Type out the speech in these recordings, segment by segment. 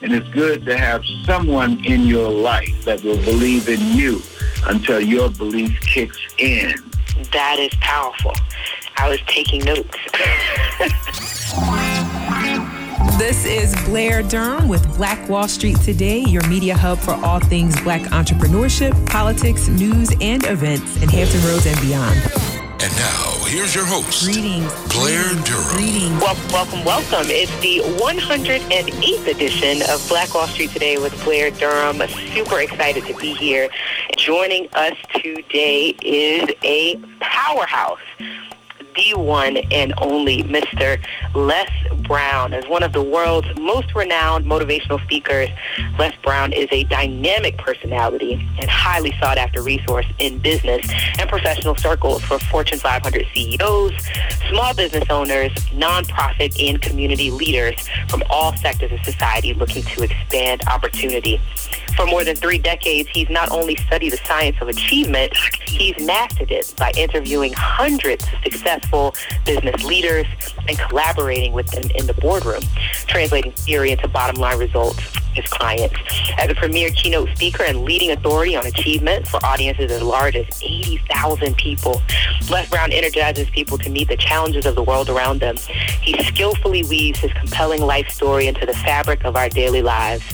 And it's good to have someone in your life that will believe in you until your belief kicks in. That is powerful. I was taking notes. This is Blair Durham with Black Wall Street Today, your media hub for all things black entrepreneurship, politics, news, and events in Hampton Roads and beyond. And now, here's your host, Greetings. Blair Durham. Greetings. Well, welcome, welcome. It's the 108th edition of Black Wall Street Today with Blair Durham. Super excited to be here. Joining us today is a powerhouse the one and only Mr. Les Brown. As one of the world's most renowned motivational speakers, Les Brown is a dynamic personality and highly sought after resource in business and professional circles for Fortune 500 CEOs, small business owners, nonprofit and community leaders from all sectors of society looking to expand opportunity. For more than three decades, he's not only studied the science of achievement, he's mastered it by interviewing hundreds of successful business leaders and collaborating with them in the boardroom, translating theory into bottom line results his clients. As a premier keynote speaker and leading authority on achievement for audiences as large as 80,000 people, Les Brown energizes people to meet the challenges of the world around them. He skillfully weaves his compelling life story into the fabric of our daily lives.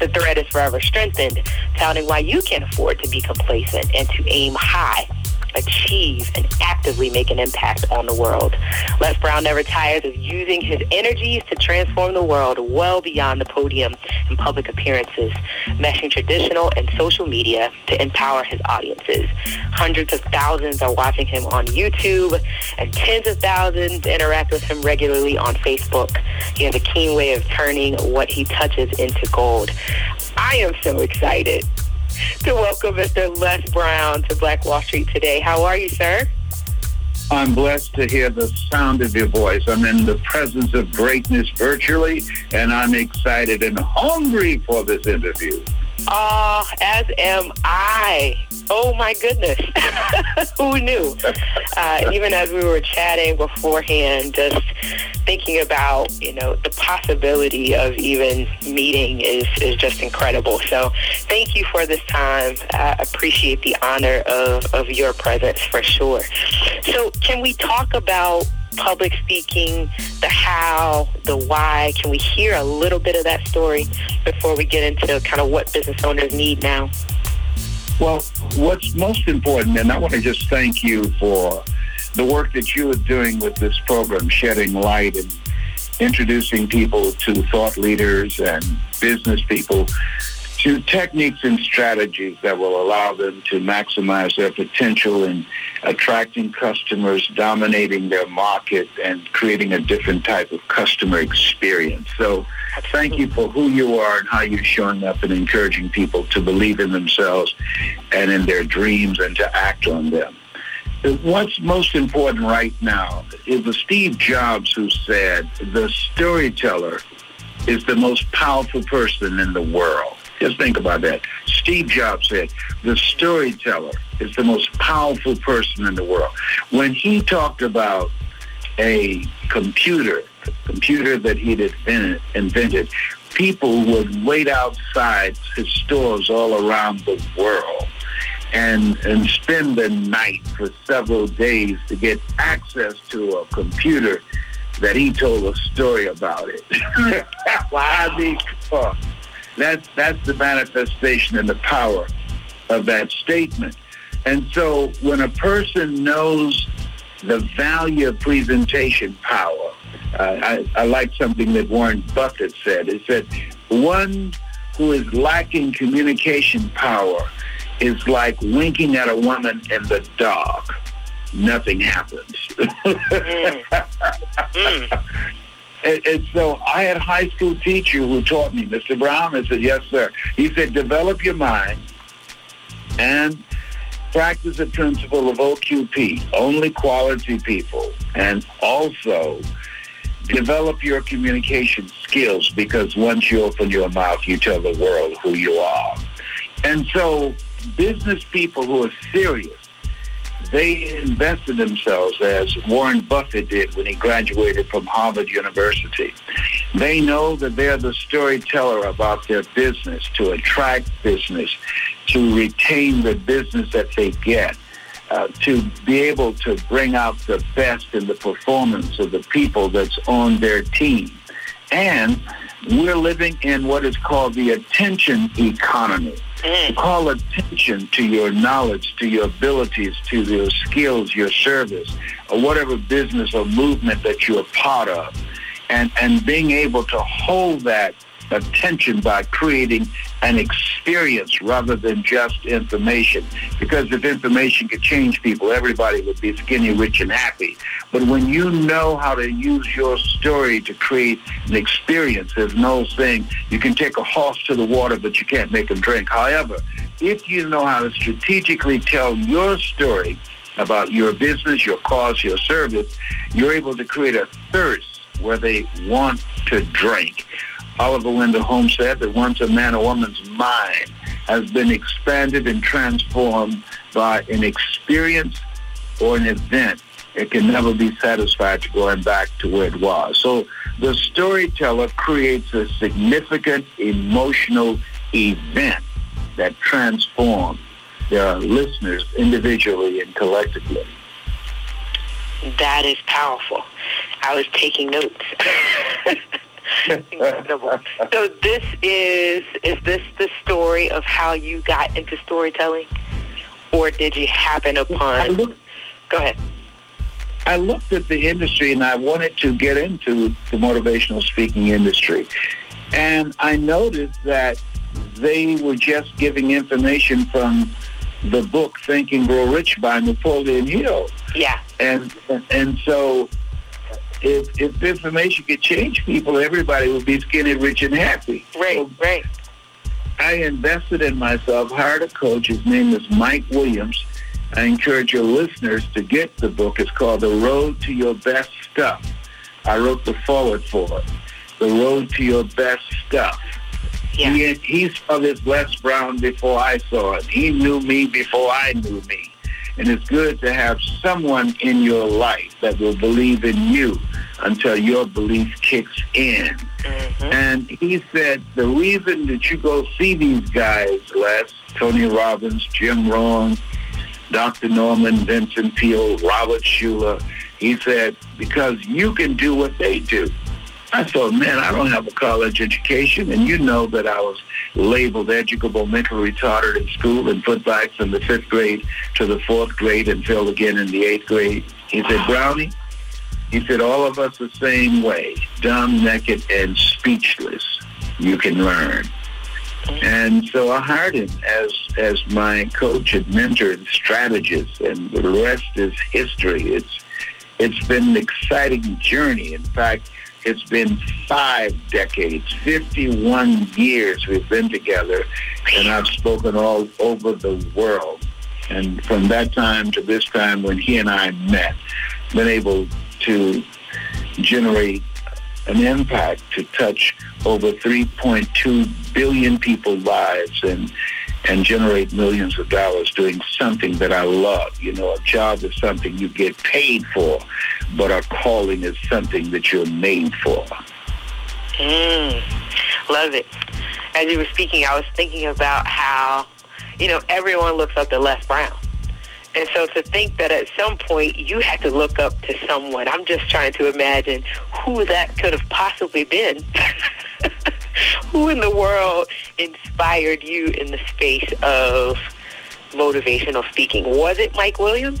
The threat is forever strengthened, touting why you can afford to be complacent and to aim high achieve and actively make an impact on the world. Les Brown never tires of using his energies to transform the world well beyond the podium and public appearances, meshing traditional and social media to empower his audiences. Hundreds of thousands are watching him on YouTube, and tens of thousands interact with him regularly on Facebook. He has a keen way of turning what he touches into gold. I am so excited to welcome Mr. Les Brown to Black Wall Street today. How are you, sir? I'm blessed to hear the sound of your voice. I'm in the presence of greatness virtually, and I'm excited and hungry for this interview. Uh, as am I. Oh my goodness. Who knew? Uh, even as we were chatting beforehand, just thinking about, you know, the possibility of even meeting is, is just incredible. So thank you for this time. I appreciate the honor of, of your presence for sure. So can we talk about public speaking, the how, the why. Can we hear a little bit of that story before we get into kind of what business owners need now? Well, what's most important, and I want to just thank you for the work that you are doing with this program, shedding light and introducing people to thought leaders and business people to techniques and strategies that will allow them to maximize their potential in attracting customers, dominating their market, and creating a different type of customer experience. So thank you for who you are and how you're showing up and encouraging people to believe in themselves and in their dreams and to act on them. What's most important right now is the Steve Jobs who said the storyteller is the most powerful person in the world. Just think about that. Steve Jobs said, the storyteller is the most powerful person in the world. When he talked about a computer, computer that he'd invented, invented, people would wait outside his stores all around the world and, and spend the night for several days to get access to a computer that he told a story about it. I mean, that's that's the manifestation and the power of that statement. And so when a person knows the value of presentation power, uh, I, I like something that Warren Buffett said. It said, one who is lacking communication power is like winking at a woman in the dark. Nothing happens. Mm. Mm. And, and so I had a high school teacher who taught me, Mr. Brown. I said, yes, sir. He said, develop your mind and practice the principle of OQP, only quality people, and also develop your communication skills because once you open your mouth, you tell the world who you are. And so business people who are serious, they invested themselves as Warren Buffett did when he graduated from Harvard University. They know that they're the storyteller about their business to attract business, to retain the business that they get. Uh, to be able to bring out the best in the performance of the people that's on their team. And we're living in what is called the attention economy. Mm. Call attention to your knowledge, to your abilities, to your skills, your service, or whatever business or movement that you're part of. And, and being able to hold that attention by creating an experience rather than just information. Because if information could change people, everybody would be skinny, rich, and happy. But when you know how to use your story to create an experience, there's no saying you can take a horse to the water, but you can't make him drink. However, if you know how to strategically tell your story about your business, your cause, your service, you're able to create a thirst where they want to drink. Oliver Wendell Holmes said that once a man or woman's mind has been expanded and transformed by an experience or an event, it can never be satisfied going back to where it was. So the storyteller creates a significant emotional event that transforms their listeners individually and collectively. That is powerful. I was taking notes. Incredible. so this is is this the story of how you got into storytelling, or did you happen upon? Looked, go ahead. I looked at the industry and I wanted to get into the motivational speaking industry, and I noticed that they were just giving information from the book Think and Grow Rich by Napoleon Hill. Yeah. And and so if if information could change people, everybody would be skinny, rich, and happy. Right, so right. I invested in myself, hired a coach. His name is Mike Williams. I encourage your listeners to get the book. It's called The Road to Your Best Stuff. I wrote the foreword for it. The Road to Your Best Stuff. Yeah. He, he saw this Les Brown before I saw it. He knew me before I knew me. And it's good to have someone in your life that will believe in you until your belief kicks in. Mm-hmm. And he said, the reason that you go see these guys, Les, Tony Robbins, Jim Rohn, Dr. Norman Vincent Peale, Robert Schuller, he said, because you can do what they do. I thought, man, I don't have a college education, and you know that I was labeled educable mentally retarded in school and put back from the fifth grade to the fourth grade and failed again in the eighth grade. He said, Brownie, he said, all of us the same way, dumb, naked, and speechless. You can learn. And so I hired him as as my coach and mentor and strategist, and the rest is history. It's it's been an exciting journey. In fact, it's been five decades, 51 years we've been together, and I've spoken all over the world. And from that time to this time when he and I met, been able to generate an impact to touch over 3.2 billion people's lives and and generate millions of dollars doing something that I love. You know, a job is something you get paid for, but a calling is something that you're made for. Mm, love it. As you were speaking, I was thinking about how, you know, everyone looks up to Les Brown. And so to think that at some point you had to look up to someone, I'm just trying to imagine who that could have possibly been. who in the world inspired you in the space of motivational speaking? Was it Mike Williams?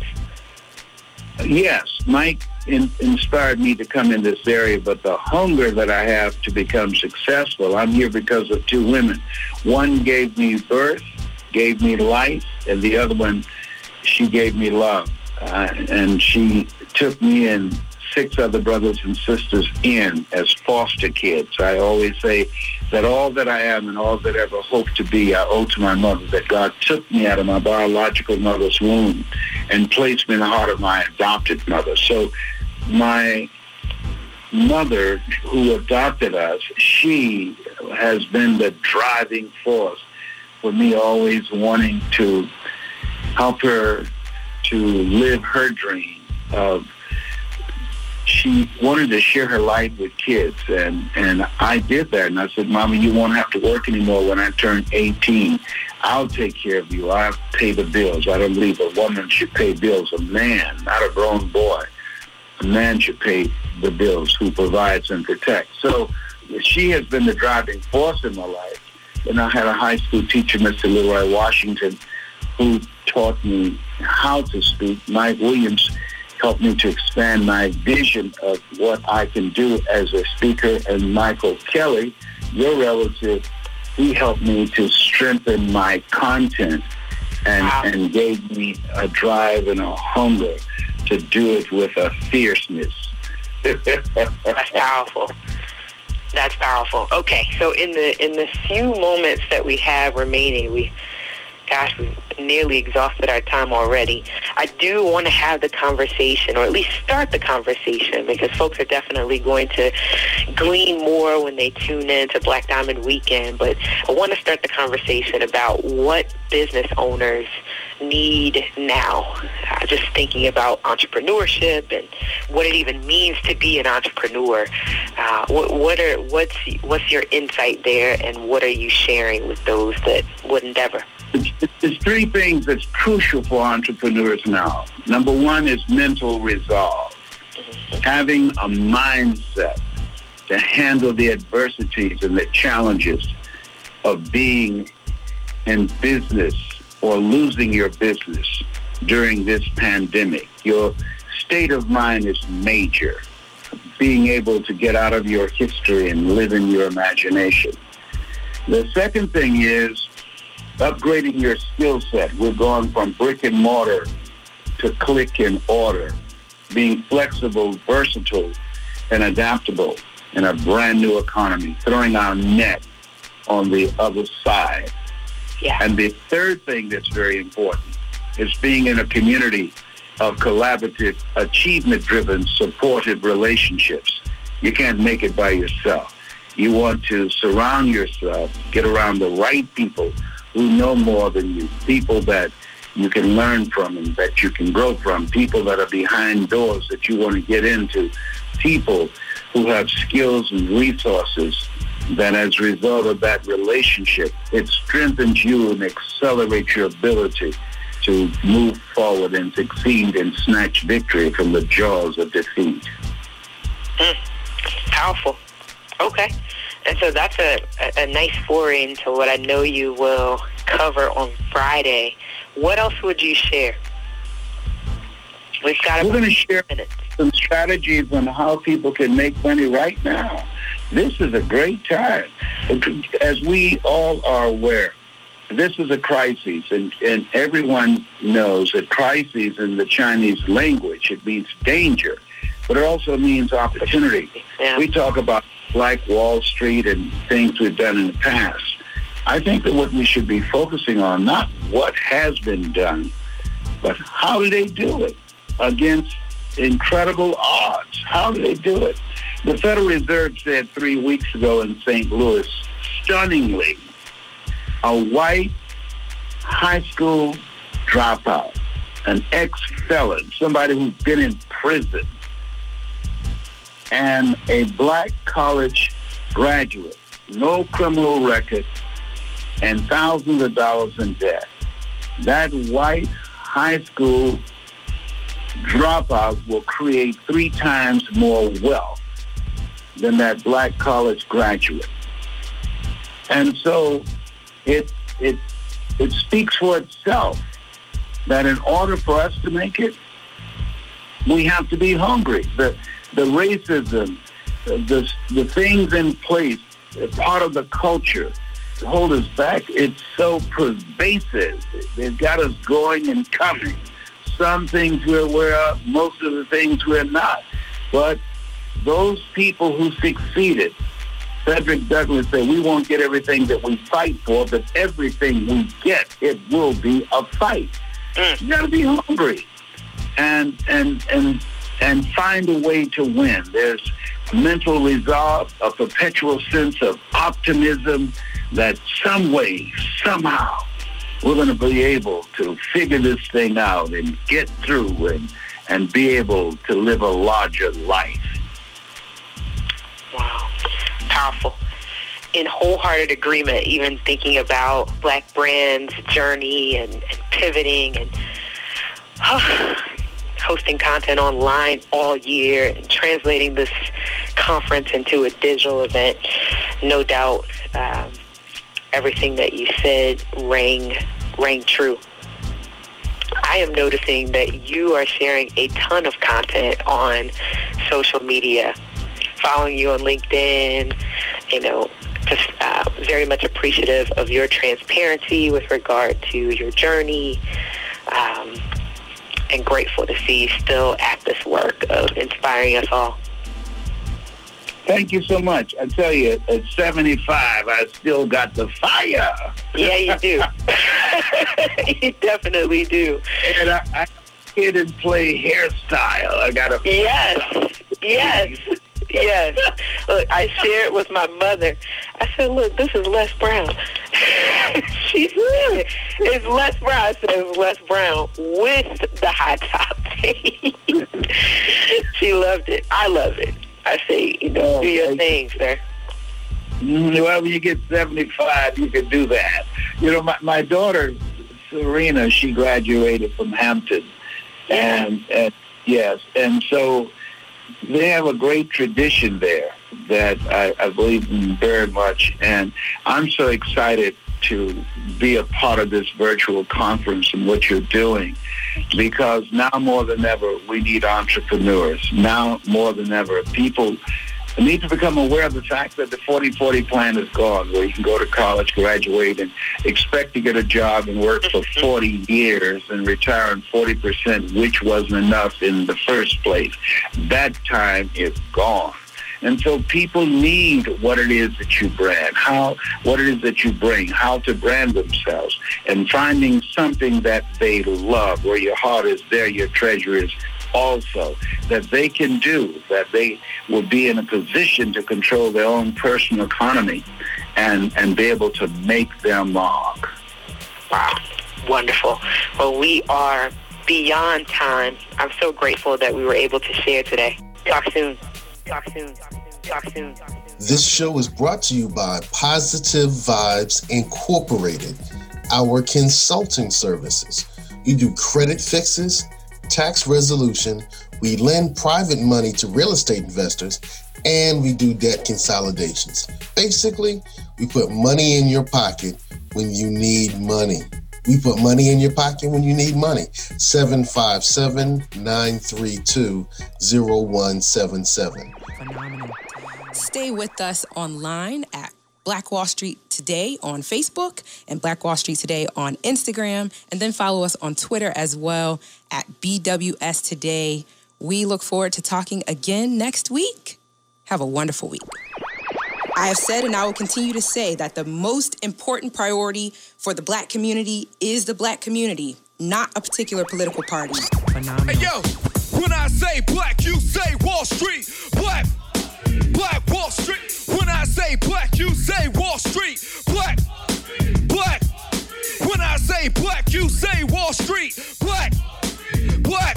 Yes, Mike in, inspired me to come in this area, but the hunger that I have to become successful, I'm here because of two women. One gave me birth, gave me life, and the other one, she gave me love. Uh, and she took me and six other brothers and sisters in as foster kids. I always say that all that I am and all that I ever hope to be, I owe to my mother, that God took me out of my biological mother's womb and placed me in the heart of my adopted mother. So my mother who adopted us, she has been the driving force for me always wanting to help her to live her dream of she wanted to share her life with kids and and I did that and I said, Mama, you won't have to work anymore when I turn 18. I'll take care of you. I'll pay the bills. I don't believe a woman should pay bills. A man, not a grown boy. A man should pay the bills who provides and protects. So she has been the driving force in my life. And I had a high school teacher, Mr. Leroy Washington, who taught me how to speak. Mike Williams helped me to expand my vision of what I can do as a speaker. And Michael Kelly, your relative, he helped me to strengthen my content and, wow. and gave me a drive and a hunger to do it with a fierceness. That's powerful. That's powerful. Okay, so in the in the few moments that we have remaining, we gosh, we've nearly exhausted our time already. I do want to have the conversation, or at least start the conversation, because folks are definitely going to glean more when they tune in to Black Diamond Weekend. But I want to start the conversation about what business owners need now. Uh, just thinking about entrepreneurship and what it even means to be an entrepreneur. Uh, what, what are what's what's your insight there, and what are you sharing with those that would endeavor? There's three things that's crucial for entrepreneurs now. Number one is mental resolve, having a mindset to handle the adversities and the challenges of being in business or losing your business during this pandemic. Your state of mind is major. Being able to get out of your history and live in your imagination. The second thing is upgrading your skill set. We're going from brick and mortar to click and order, being flexible, versatile, and adaptable in a brand new economy, throwing our net on the other side. Yeah. And the third thing that's very important is being in a community of collaborative, achievement-driven, supportive relationships. You can't make it by yourself. You want to surround yourself, get around the right people who know more than you, people that you can learn from and that you can grow from, people that are behind doors that you want to get into, people who have skills and resources that as a result of that relationship, it strengthens you and accelerates your ability to move forward and succeed and snatch victory from the jaws of defeat. Mm, powerful. Okay. And so that's a, a, a nice foray into what I know you will cover on Friday. What else would you share? We've got We're going to share minutes. some strategies on how people can make money right now. This is a great time. As we all are aware, this is a crisis, and, and everyone knows that crisis in the Chinese language, it means danger, but it also means opportunity. Yeah. We talk about Black Wall Street and things we've done in the past. I think that what we should be focusing on, not what has been done, but how do they do it against incredible odds? How do they do it? The Federal Reserve said three weeks ago in St. Louis, stunningly, a white high school dropout, an ex-felon, somebody who's been in prison, and a black college graduate, no criminal record, and thousands of dollars in debt. That white high school dropout will create three times more wealth than that black college graduate. And so it, it, it speaks for itself that in order for us to make it, we have to be hungry. The, the racism, the, the things in place, part of the culture hold us back. It's so pervasive. They've got us going and coming. Some things we're aware of, most of the things we're not. But those people who succeeded, Frederick Douglass said, we won't get everything that we fight for, but everything we get, it will be a fight. Mm. You got to be hungry and and and and find a way to win. There's mental resolve, a perpetual sense of optimism that some way, somehow, we're going to be able to figure this thing out and get through and, and be able to live a larger life. Wow. Powerful. In wholehearted agreement, even thinking about Black Brand's journey and, and pivoting and oh, hosting content online all year and translating this conference into a digital event. No doubt um, everything that you said rang, rang true. I am noticing that you are sharing a ton of content on social media following you on LinkedIn, you know, just uh, very much appreciative of your transparency with regard to your journey. Um, and grateful to see you still at this work of inspiring us all. Thank you so much. I tell you, at 75, I still got the fire. Yeah, you do. you definitely do. And I, I kid and play hairstyle. I got a yes, yes. Yes. Look, I shared with my mother. I said, look, this is Les Brown. she said, it's Les Brown. I it's Les Brown with the high top. Thing. She loved it. I love it. I say, you know, oh, do your thing, sir. Mm, well, when you get 75, you can do that. You know, my, my daughter, Serena, she graduated from Hampton. Yeah. And, and yes, and so they have a great tradition there that I, I believe in very much. And I'm so excited to be a part of this virtual conference and what you're doing because now more than ever we need entrepreneurs. Now more than ever people need to become aware of the fact that the 40-40 plan is gone, where you can go to college, graduate, and expect to get a job and work for mm-hmm. 40 years and retire on 40%, which wasn't enough in the first place. That time is gone. And so people need what it is that you brand, how, what it is that you bring, how to brand themselves, and finding something that they love, where your heart is there, your treasure is also that they can do, that they will be in a position to control their own personal economy and, and be able to make their mark. Wow, wonderful. Well, we are beyond time. I'm so grateful that we were able to share today. Talk soon. Talk soon. Talk soon. This show is brought to you by Positive Vibes Incorporated, our consulting services. We do credit fixes tax resolution, we lend private money to real estate investors, and we do debt consolidations. Basically, we put money in your pocket when you need money. We put money in your pocket when you need money. 757 932 0177. Phenomenal. Stay with us online at Black Wall Street Today on Facebook and Black Wall Street Today on Instagram. And then follow us on Twitter as well at BWS Today. We look forward to talking again next week. Have a wonderful week. I have said and I will continue to say that the most important priority for the black community is the black community, not a particular political party. Phenomenal. Hey, yo, when I say black, you say Wall Street. Black, black Wall Street. When I say black, you say Wall Street. Black, black. When I say black, you say Wall Street. Black, black.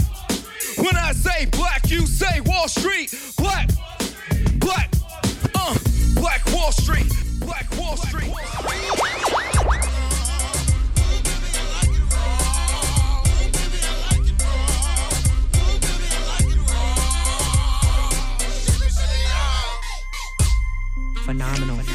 When I say black, you say Wall Street. Black, black. Uh, Black Wall Street. Black Wall Street. phenomenal.